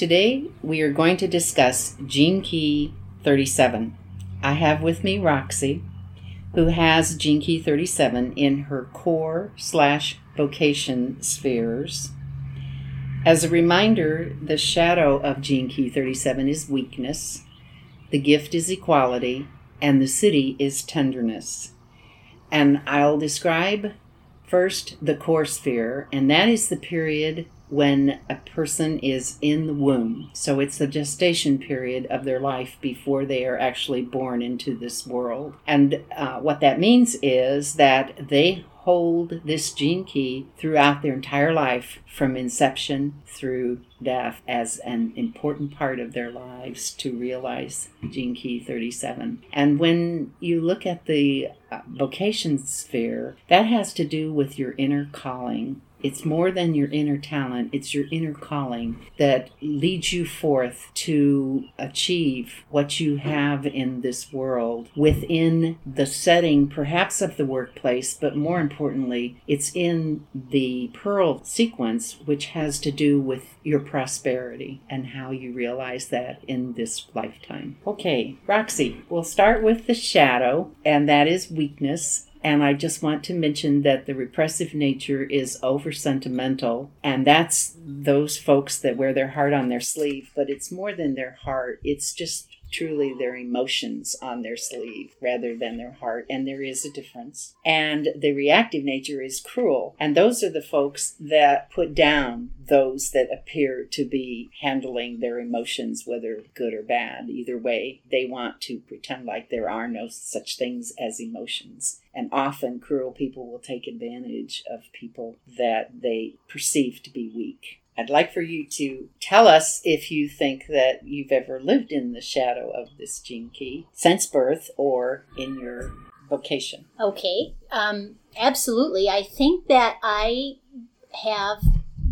Today we are going to discuss Gene Key 37. I have with me Roxy, who has Gene Key 37 in her core slash vocation spheres. As a reminder, the shadow of Gene Key 37 is weakness, the gift is equality, and the siddhi is tenderness. And I'll describe first the core sphere, and that is the period when a person is in the womb. So it's the gestation period of their life before they are actually born into this world. And uh, what that means is that they hold this gene key throughout their entire life from inception through death as an important part of their lives to realize gene key 37 and when you look at the uh, vocation sphere that has to do with your inner calling it's more than your inner talent, it's your inner calling that leads you forth to achieve what you have in this world within the setting, perhaps of the workplace, but more importantly, it's in the Pearl sequence, which has to do with your prosperity and how you realize that in this lifetime. Okay, Roxy, we'll start with the shadow, and that is weakness and I just want to mention that the repressive nature is over sentimental. And that's those folks that wear their heart on their sleeve, but it's more than their heart. It's just truly their emotions on their sleeve rather than their heart. And there is a difference. And the reactive nature is cruel. And those are the folks that put down those that appear to be handling their emotions, whether good or bad. Either way, they want to pretend like there are no such things as emotions. And often, cruel people will take advantage of people that they perceive to be weak. I'd like for you to tell us if you think that you've ever lived in the shadow of this gene key since birth or in your vocation. Okay, um, absolutely. I think that I have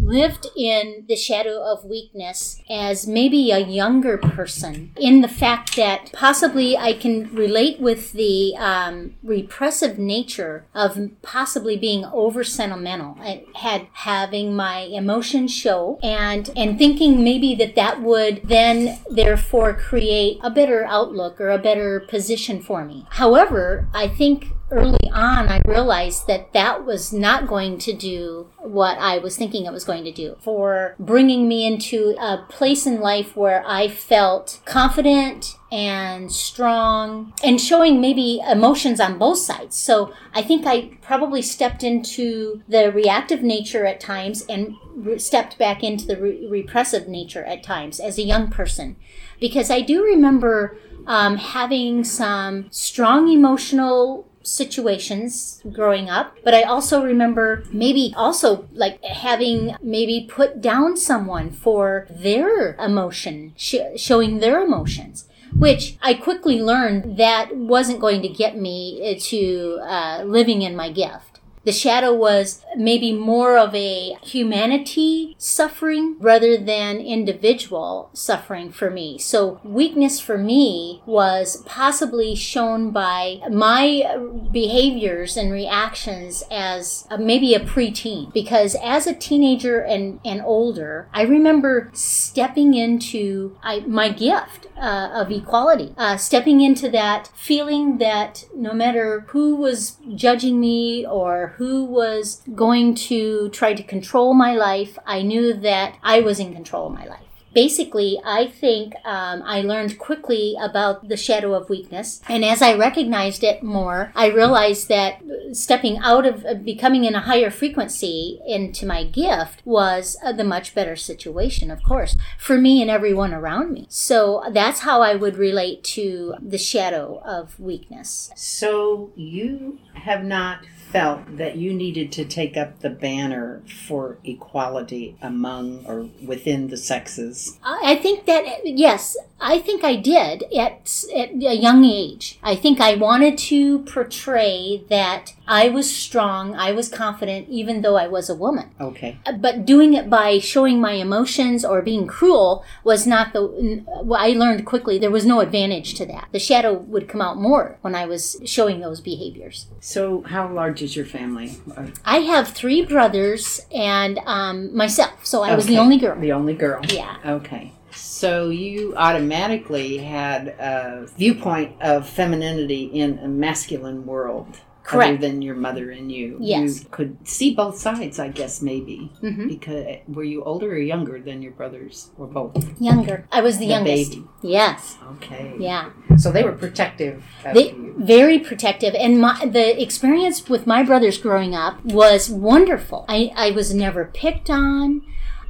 lived in the shadow of weakness as maybe a younger person, in the fact that possibly I can relate with the um, repressive nature of possibly being over sentimental. I had having my emotions show and and thinking maybe that that would then therefore create a better outlook or a better position for me. However, I think early on, I realized that that was not going to do what I was thinking it was going to do for bringing me into a place in life where I felt confident and strong and showing maybe emotions on both sides. So I think I probably stepped into the reactive nature at times and re- stepped back into the re- repressive nature at times as a young person. Because I do remember um, having some strong emotional situations growing up, but I also remember maybe also like having maybe put down someone for their emotion, sh- showing their emotions which I quickly learned that wasn't going to get me to uh, living in my gift. The shadow was maybe more of a humanity suffering rather than individual suffering for me. So weakness for me was possibly shown by my behaviors and reactions as a, maybe a preteen. Because as a teenager and, and older, I remember stepping into I, my gift uh, of equality, uh, stepping into that feeling that no matter who was judging me or who was going to try to control my life, I knew that I was in control of my life basically, I think um, I learned quickly about the shadow of weakness. And as I recognized it more, I realized that stepping out of uh, becoming in a higher frequency into my gift was uh, the much better situation, of course, for me and everyone around me. So that's how I would relate to the shadow of weakness. So you have not felt that you needed to take up the banner for equality among or within the sexes? I think that, yes, I think I did at, at a young age. I think I wanted to portray that I was strong, I was confident, even though I was a woman. Okay. But doing it by showing my emotions or being cruel was not the. Well, I learned quickly there was no advantage to that. The shadow would come out more when I was showing those behaviors. So, how large is your family? I have three brothers and um, myself, so I was the only girl. The only girl. Yeah. Okay. So you automatically had a viewpoint of femininity in a masculine world. Other Correct. than your mother and you. Yes. You could see both sides, I guess, maybe. hmm Because were you older or younger than your brothers, or both? Younger. I was the, The youngest. baby. Yes. Okay. Yeah. So they were protective of They you. very protective, and my the experience with my brothers growing up was wonderful. I, I was never picked on.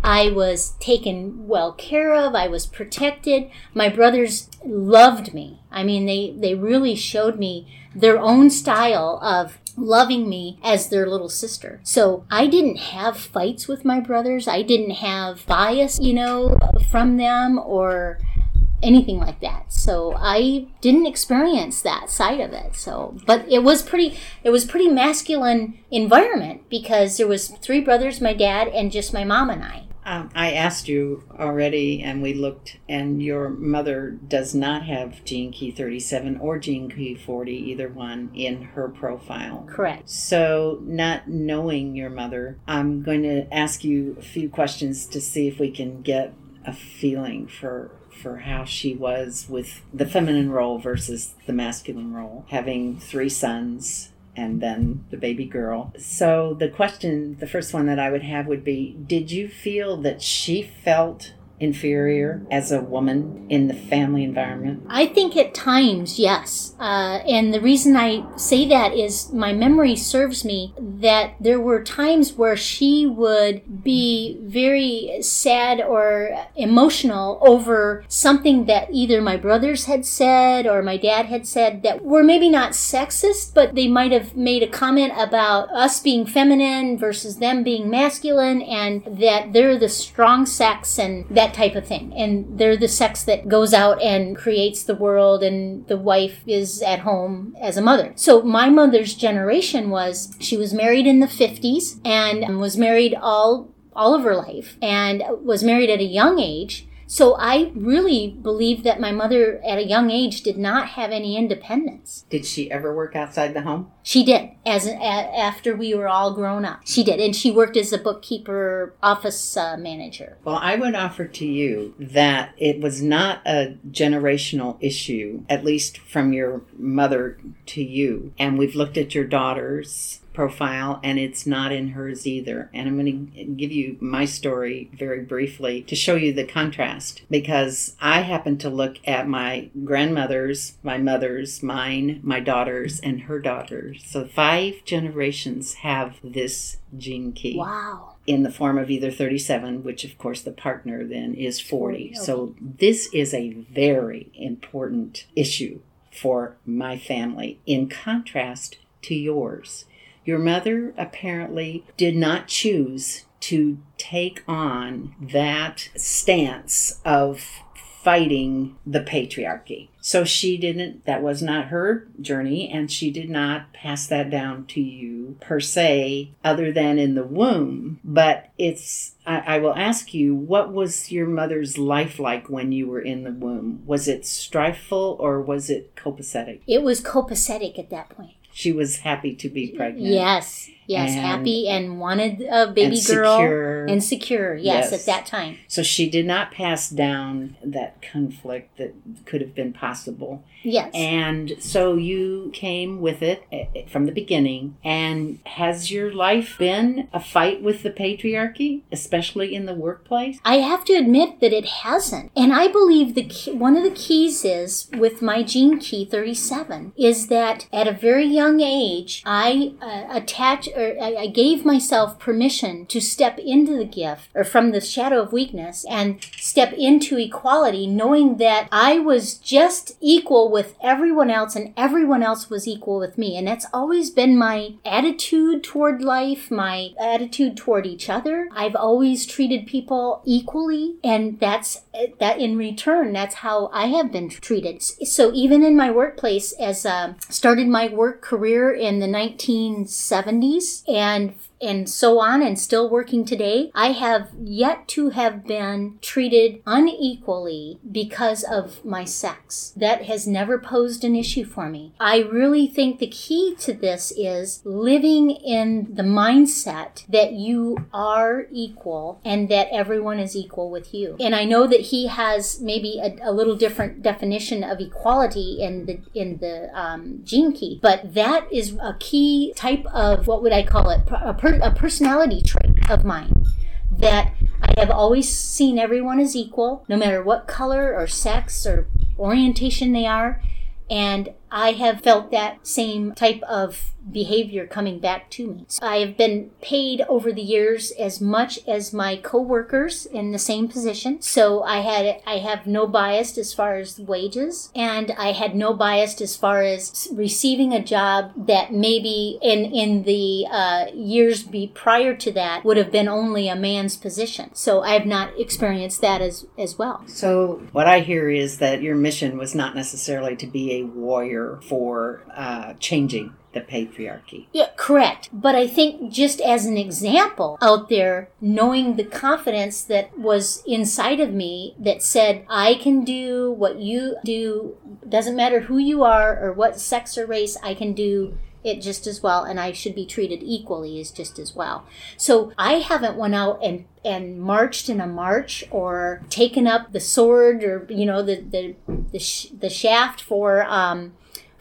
I was taken well care of. I was protected. My brothers loved me. I mean, they they really showed me their own style of loving me as their little sister. So I didn't have fights with my brothers. I didn't have bias, you know, from them or anything like that. So I didn't experience that side of it. So, but it was pretty it was pretty masculine environment because there was three brothers, my dad and just my mom and I. Um, I asked you already, and we looked, and your mother does not have gene key 37 or gene key 40, either one, in her profile. Correct. So, not knowing your mother, I'm going to ask you a few questions to see if we can get a feeling for for how she was with the feminine role versus the masculine role, having three sons and then the baby girl. So, the question, the first one that I would have would be Did you feel that she felt inferior as a woman in the family environment? I think at times, yes. Uh, and the reason I say that is my memory serves me that there were times where she would be very sad or emotional over something that either my brothers had said or my dad had said that were maybe not sexist, but they might have made a comment about us being feminine versus them being masculine and that they're the strong sex and that type of thing. And they're the sex that goes out and creates the world and the wife is at home as a mother. So my mother's generation was she was married in the 50s and was married all all of her life and was married at a young age. So I really believe that my mother at a young age did not have any independence. Did she ever work outside the home? She did as a, after we were all grown up. She did, and she worked as a bookkeeper, office uh, manager. Well, I would offer to you that it was not a generational issue, at least from your mother to you. And we've looked at your daughter's profile, and it's not in hers either. And I'm going to give you my story very briefly to show you the contrast because I happen to look at my grandmother's, my mother's, mine, my daughter's, and her daughter's. So five generations have this gene key Wow. in the form of either 37, which of course the partner then is 40. 40, So this is a very important issue for my family in contrast to yours. Your mother apparently did not choose to take on that stance of fighting the patriarchy. So she didn't, that was not her journey, and she did not pass that down to you per se, other than in the womb. But it's, I, I will ask you, what was your mother's life like when you were in the womb? Was it strifeful or was it copacetic? It was copacetic at that point. She was happy to be pregnant. Yes, yes, And- happy and wanted a baby and girl secure. and secure. Yes, Yes. at that time. So she did not pass down that conflict that could have been possible. Yes. And so you came with it eh, from the beginning. And has your life been a fight with the patriarchy, especially in the workplace? I have to admit that it hasn't. And I believe the key, one of the keys is with my gene key 37 is that at a very young age I uh, attach or I, I gave myself permission to step into the gift or from the shadow of weakness and step into equality, knowing that I was just equal with everyone else and everyone else was equal with me. And that's always been my attitude toward life, my attitude toward each other. I've always treated people equally, and that's that in return, that's how I have been treated. So even in my workplace, as uh, started my work career in the 1970s and and so on and still working today, I have yet to have been treated unequally because of my sex. That has never posed an issue for me. I really think the key to this is living in the mindset that you are equal and that everyone is equal with you. And I know that he has maybe a, a little different definition of equality in the in the um, gene key, but that is a key type of what would I call it? A per, a personality trait of mine that I have always seen everyone as equal, no matter what color or sex or orientation they are. And I have felt that same type of behavior coming back to me. I have been paid over the years as much as my coworkers in the same position. So I had I have no bias as far as wages and I had no bias as far as receiving a job that maybe in in the uh, years be prior to that would have been only a man's position. So I have not experienced that as as well. So what I hear is that your mission was not necessarily to be a warrior for uh, changing the patriarchy. Yeah, correct. But I think just as an example out there, knowing the confidence that was inside of me that said, I can do what you do, doesn't matter who you are or what sex or race, I can do it just as well and I should be treated equally as just as well. So I haven't went out and and marched in a march or taken up the sword or you know the the the, sh- the shaft for um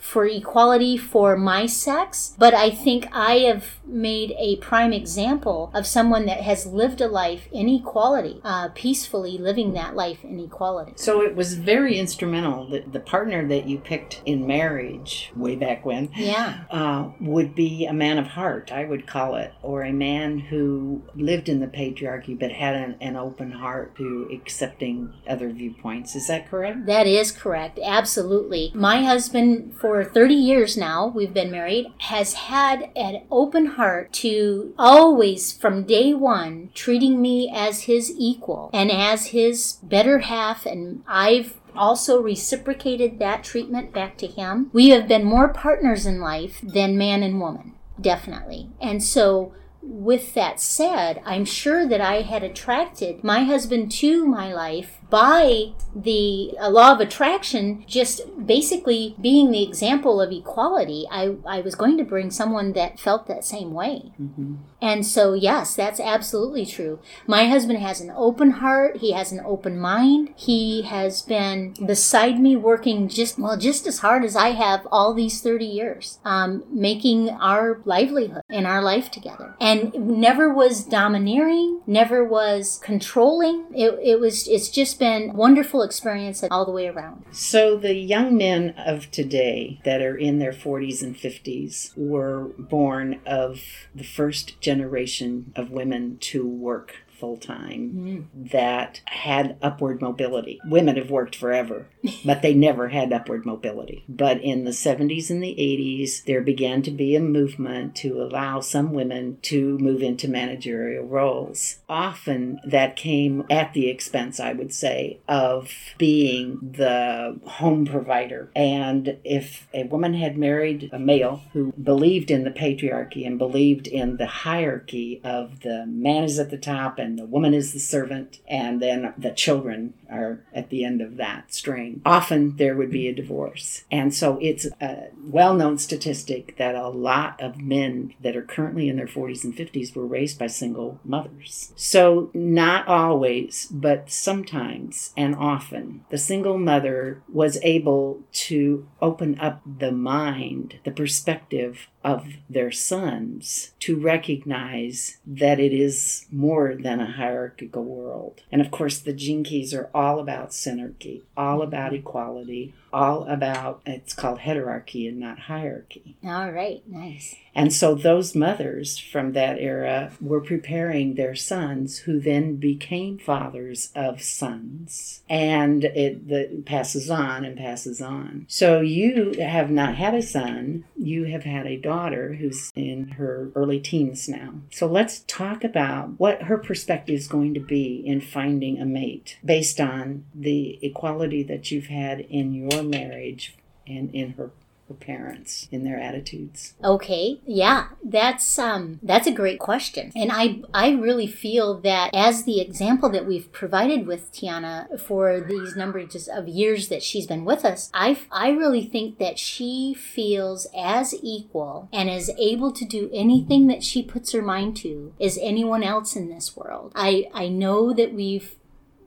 for equality for my sex, but I think I have made a prime example of someone that has lived a life in equality, uh, peacefully living that life in equality. So it was very instrumental that the partner that you picked in marriage way back when yeah. Uh, would be a man of heart, I would call it, or a man who lived in the patriarchy but had an, an open heart to accepting other viewpoints. Is that correct? That is correct. Absolutely. My husband, for for 30 years now, we've been married, has had an open heart to always, from day one, treating me as his equal and as his better half. And I've also reciprocated that treatment back to him. We have been more partners in life than man and woman, definitely. And so, with that said, I'm sure that I had attracted my husband to my life by the law of attraction just basically being the example of equality i, I was going to bring someone that felt that same way. Mm-hmm. and so yes that's absolutely true. My husband has an open heart. He has an open mind. He has been beside me working just well just as hard as i have all these 30 years um, making our livelihood and our life together. And never was domineering never was controlling. It, it was it's just been wonderful experience all the way around. So the young men of today that are in their 40s and 50s were born of the first generation of women to work full time mm. that had upward mobility. Women have worked forever, but they never had upward mobility. But in the 70s and the 80s, there began to be a movement to allow some women to move into managerial roles. Often that came at the expense, I would say, of being the home provider. And if a woman had married a male who believed in the patriarchy and believed in the hierarchy of the man is at the top and and the woman is the servant, and then the children are at the end of that string. Often there would be a divorce. And so it's a well known statistic that a lot of men that are currently in their 40s and 50s were raised by single mothers. So, not always, but sometimes and often, the single mother was able to open up the mind, the perspective of their sons to recognize that it is more than a hierarchical world. And of course, the keys are all about synergy, all about equality, all about it's called heterarchy and not hierarchy. All right, nice. And so those mothers from that era were preparing their sons, who then became fathers of sons. And it the, passes on and passes on. So you have not had a son, you have had a daughter who's in her early teens now. So let's talk about what her perspective is going to be in finding a mate based on the equality that you've had in your marriage and in her parents in their attitudes? Okay yeah that's um that's a great question. And i i really feel that as the example that we've provided with tiana for these numbers of years that she's been with us i i really think that she feels as equal and as able to do anything that she puts her mind to as anyone else in this world. I i know that we've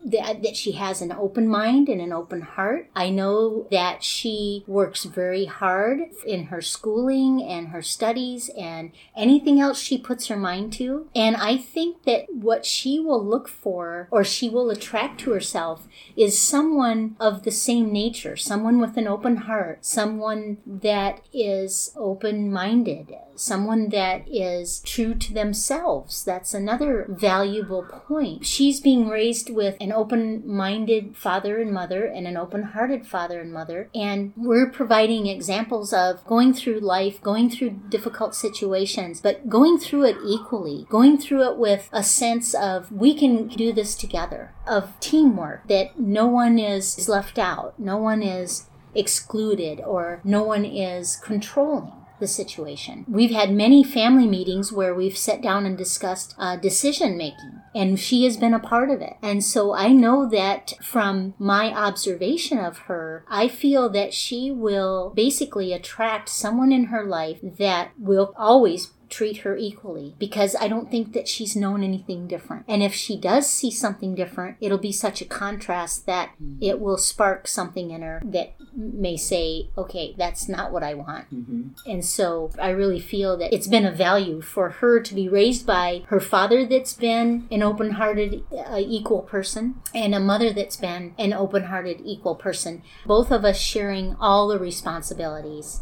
that, that she has an open mind and an open heart. I know that she works very hard in her schooling and her studies and anything else she puts her mind to. And I think that what she will look for or she will attract to herself is someone of the same nature, someone with an open heart, someone that is open minded, someone that is true to themselves. That's another valuable point. She's being raised with an open minded father and mother and an open hearted father and mother. And we're providing examples of going through life, going through difficult situations, but going through it equally, going through it with a sense of we can do this together, of teamwork, that no one is left out, no one is excluded, or no one is controlling the situation. We've had many family meetings where we've sat down and discussed uh, decision making, and she has been a part of it. And so I know that from my observation of her, I feel that she will basically attract someone in her life that will always treat her equally because I don't think that she's known anything different. And if she does see something different, it'll be such a contrast that mm-hmm. it will spark something in her that may say, okay, that's not what I want. Mm-hmm. And so I really feel that it's been a value for her to be raised by her father that's been an open hearted, uh, equal person and a mother that's been an open hearted, equal person. Both of us sharing all the responsibilities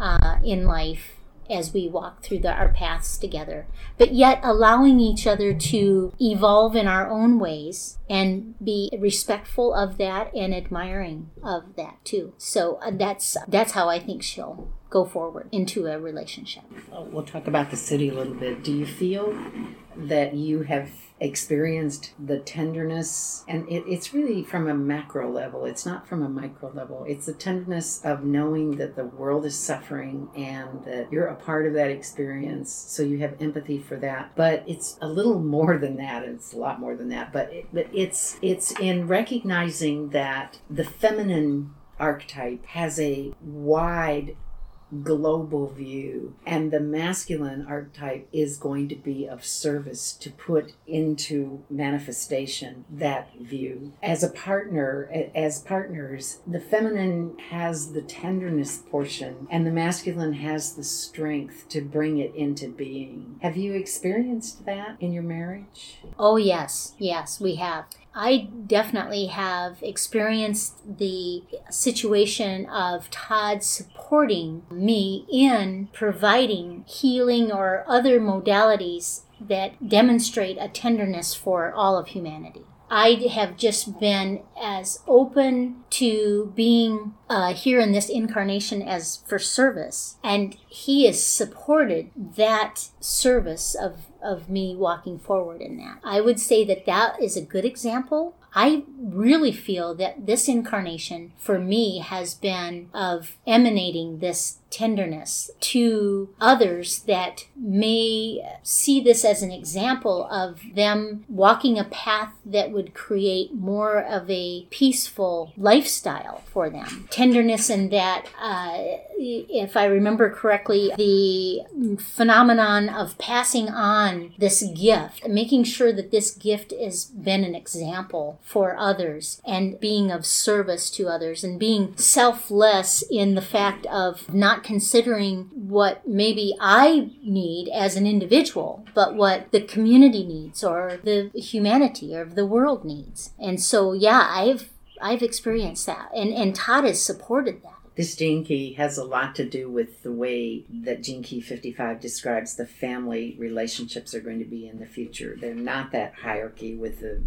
uh, in life as we walk through the, our paths together, but yet allowing each other to evolve in our own ways and be respectful of that and admiring of that too. So uh, that's that's how I think she'll go forward into a relationship. We'll talk about the siddhi a little bit. Do you feel that you have experienced the tenderness and it, it's really from a macro level. It's not from a micro level. It's the tenderness of knowing that the world is suffering and that you're a part of that experience so you have empathy for that. But it's a little more than that it's a lot more than that. But it, but it's it's in recognizing that the feminine archetype has a wide global view, and the masculine archetype is going to be of service to put into manifestation that view. As a partner, as partners, the feminine has the tenderness portion, and the masculine has the strength to bring it into being. Have you experienced that in your marriage? Oh, yes, yes, we have. I definitely have experienced the situation of Todd supporting me in providing healing or other modalities that demonstrate a tenderness for all of humanity. I have just been as open to being uh, here in this incarnation as for service, and he has supported that service of of me walking forward in that. I would say that that is a good example I really feel that this incarnation for me has been of emanating this tenderness to others that may see this as an example of them walking a path that would create more of a peaceful lifestyle for them. Tenderness in that, uh, if I remember correctly, the phenomenon of passing on this gift, making sure that this gift has been an example for others and being of service to others and being selfless in the fact of not considering what maybe I need as an individual, but what the community needs or the humanity or the world needs. And so, yeah, I've I've experienced that, and and Todd has supported that this gene key has a lot to do with the way that Gene Key 55 describes the family relationships are going to be in the future. They're not that hierarchy with the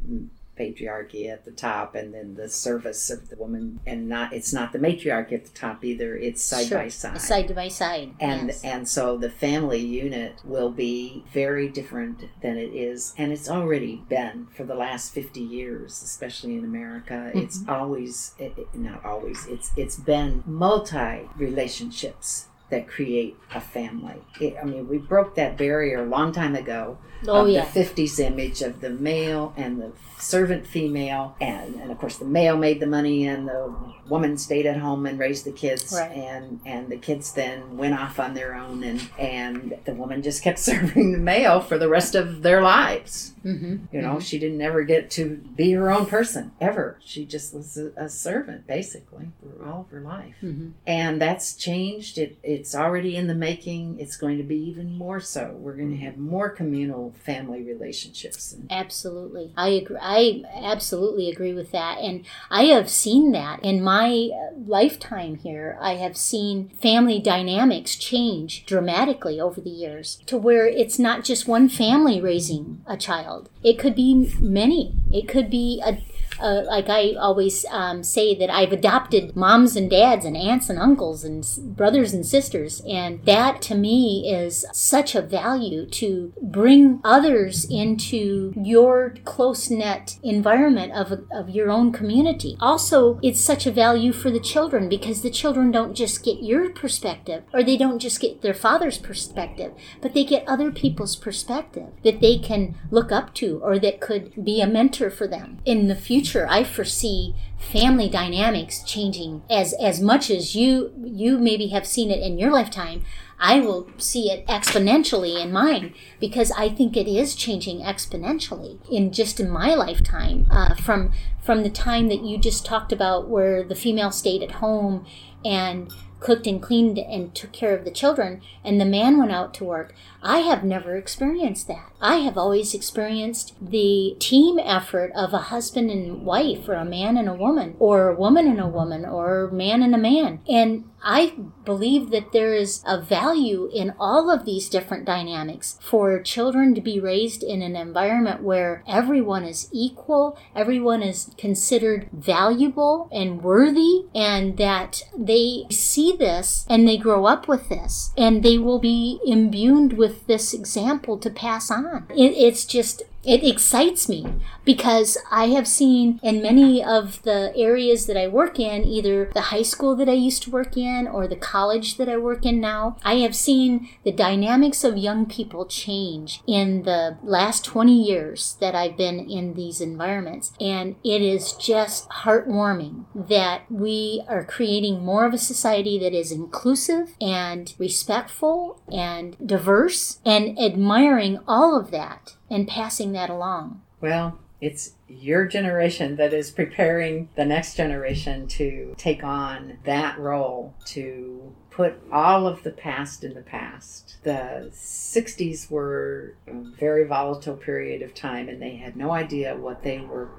patriarchy at the top and then the service of the woman and not it's not the matriarchy at the top either it's side Sure. by side Side by side. and yes. and so the family unit will be very different than it is and it's already been for the last 50 years especially in america mm-hmm. it's always it- not always it's it's been multi relationships that create a family it, i mean we broke that barrier a long time ago oh of yeah. the 50s image of the male and the servant female. And, and of course the male made the money and the woman stayed at home and raised the kids. Right. and and the kids then went off on their own and and the woman just kept serving the male for the rest of their lives. Hmm you know she didn't ever get to be her own person ever. She just was a, a servant basically for all of her life. Hmm and that's changed. It it's already in the making. It's going to be even more so. We're going to have more communal family relationships Absolutely. I agree. I absolutely agree with that. And I have seen that in my uh, lifetime here. I have seen family dynamics change dramatically over the years to where it's not just one family raising a child. It could be many. It could be a uh, like I always um, say that I've adopted moms and dads and aunts and uncles and brothers and sisters, and that to me is such a value to bring others into your close knit environment of, of your own community. Also, it's such a value for the children because the children don't just get your perspective or they don't just get their father's perspective, but they get other people's perspective that they can look up to or that could be a mentor for them. In the future, I foresee family dynamics changing as as much as you you maybe have seen it in your lifetime. I will see it exponentially in mine because I think it is changing exponentially in just in my lifetime. Uh, from from the time that you just talked about, where the female stayed at home and cooked and cleaned and took care of the children, and the man went out to work. I have never experienced that. I have always experienced the team effort of a husband and wife, or a man and a woman, or a woman and a woman, or man and a man. And I believe that there is a value in all of these different dynamics for children to be raised in an environment where everyone is equal, everyone is considered valuable and worthy, and that they see this and they grow up with this and they will be imbued with this example to pass on. It, it's just it excites me because I have seen in many of the areas that I work in, either the high school that I used to work in or the college that I work in now, I have seen the dynamics of young people change in the last 20 years that I've been in these environments. And it is just heartwarming that we are creating more of a society that is inclusive and respectful and diverse and admiring all of that and passing that along. well it's your generation that is preparing the next generation to take on that role to put all of the past in the past. The 60s were a very volatile period of time and they had no idea what they were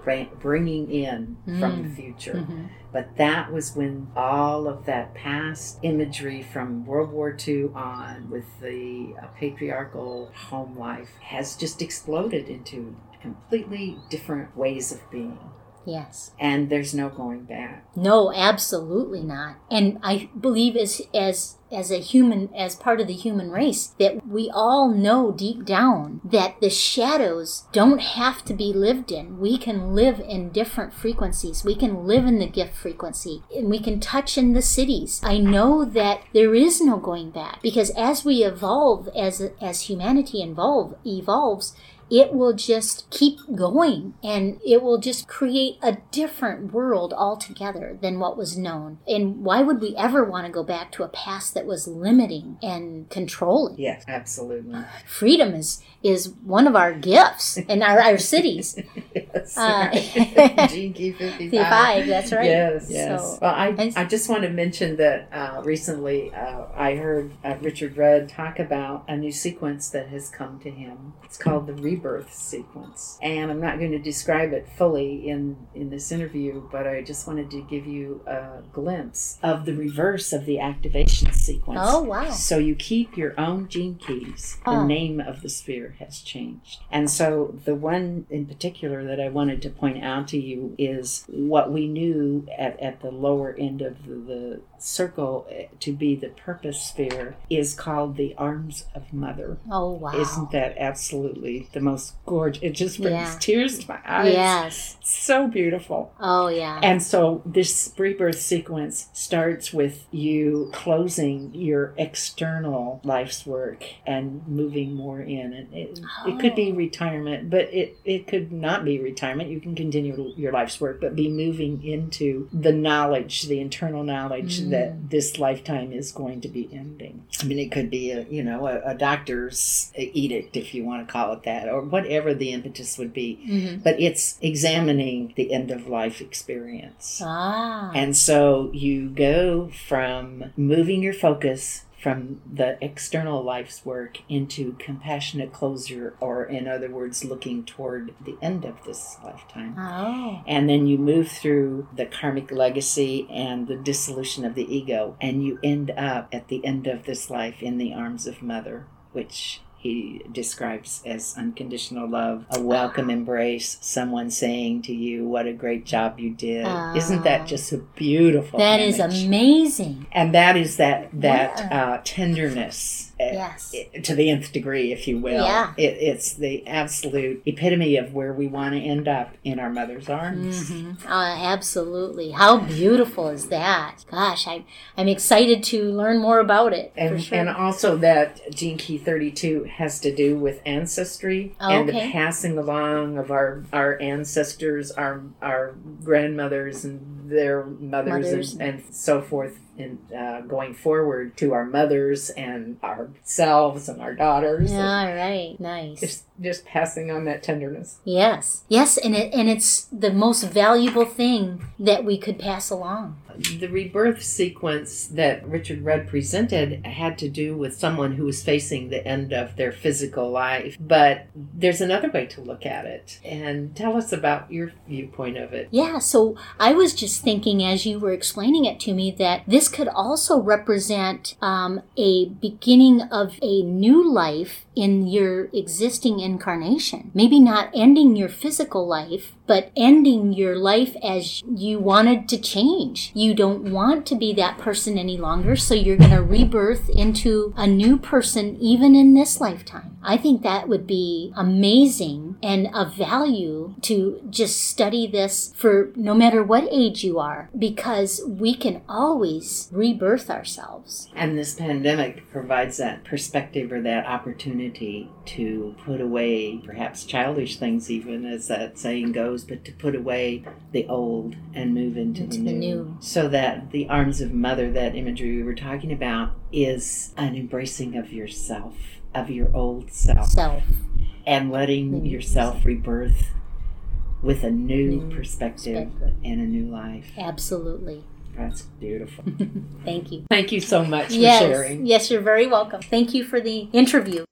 bringing in from the future. But that was when all of that past imagery from World War II on with the uh, patriarchal home life has just exploded into completely different ways of being. Yes. And there's no going back. No, absolutely not. And I believe as as as a human as part of the human race that we all know deep down that the shadows don't have to be lived in. We can live in different frequencies. We can live in the gift frequency and we can touch in the siddhis. I know that there is no going back because as we evolve as as humanity evolve evolves it will just keep going and it will just create a different world altogether than what was known. And why would we ever want to go back to a past that was limiting and controlling? Yes, absolutely. Freedom is is one of our gifts in our, our siddhis. yes. Uh, Key 55. Five, that's right. Yes, yes. So- well, I, I just want to mention that uh, recently uh, I heard uh, Richard Rudd talk about a new sequence that has come to him. It's called the rebirth sequence. And I'm not going to describe it fully in, in this interview, but I just wanted to give you a glimpse of the reverse of the activation sequence. Oh, wow. So you keep your own gene keys. The name of the sphere has changed. And so the one in particular that I wanted to point out to you is what we knew at, at the lower end of the, the circle eh, to be the purpose sphere is called the arms of mother. Oh, wow. Isn't that absolutely the most gorgeous? It just brings Yeah. tears to my eyes. Yes. So beautiful. Oh, yeah. And so this rebirth sequence starts with you closing your external life's work and moving more in. And it, it could be Oh. retirement, but it, it could not be retirement. You can continue your life's work, but be moving into the knowledge, the internal knowledge Mm. That this lifetime is going to be ending. I mean, it could be a, you know, a, a doctor's edict, if you want to call it that, or whatever the impetus would be Mhm. but it's examining the end of life experience. Ah. And so you go from moving your focus from the external life's work into compassionate closure, or in other words, looking toward the end of this lifetime. oh. And then you move through the karmic legacy and the dissolution of the ego, and you end up at the end of this life in the arms of Mother, which he describes as unconditional love, a welcome embrace, someone saying to you, What a great job you did. Isn't Ah. that just a beautiful That is image? amazing. And that is that that Yeah. uh, tenderness Yes. i- to the nth degree, if you will. Yeah. It, it's the absolute epitome of where we want to end up in our mother's arms. hmm Uh, absolutely. How beautiful is that? Gosh, I'm I'm excited to learn more about it. And, sure. and also that gene key 32 has to do with ancestry Oh, and the passing along of our, our ancestors, our our grandmothers and their mothers, Mothers. And, and so forth and uh, going forward to our mothers and ourselves and our daughters. All right. Nice. just, just passing on that tenderness. Yes. Yes, and it and it's the most valuable thing that we could pass along. The rebirth sequence that Richard Rudd presented had to do with someone who was facing the end of their physical life. But there's another way to look at it. And tell us about your viewpoint of it. Yeah, so I was just thinking as you were explaining it to me that this could also represent um, a beginning of a new life in your existing incarnation. Maybe not ending your physical life, but ending your life as you wanted to change. You don't want to be that person any longer, so you're going to rebirth into a new person even in this lifetime. I think that would be amazing and of value to just study this for no matter what age you are, because we can always rebirth ourselves. And this pandemic provides that perspective or that opportunity to put away perhaps childish things, even as that saying goes, but to put away the old and move into, Into the, the new. new. So that the arms of mother, that imagery we were talking about, is an embracing of yourself, of your old self, Self. and letting Mm. yourself rebirth with a new, New perspective perspective. and a new life. Absolutely. That's beautiful. Thank you. Thank you so much for sharing. Yes, you're very welcome. Thank you for the interview.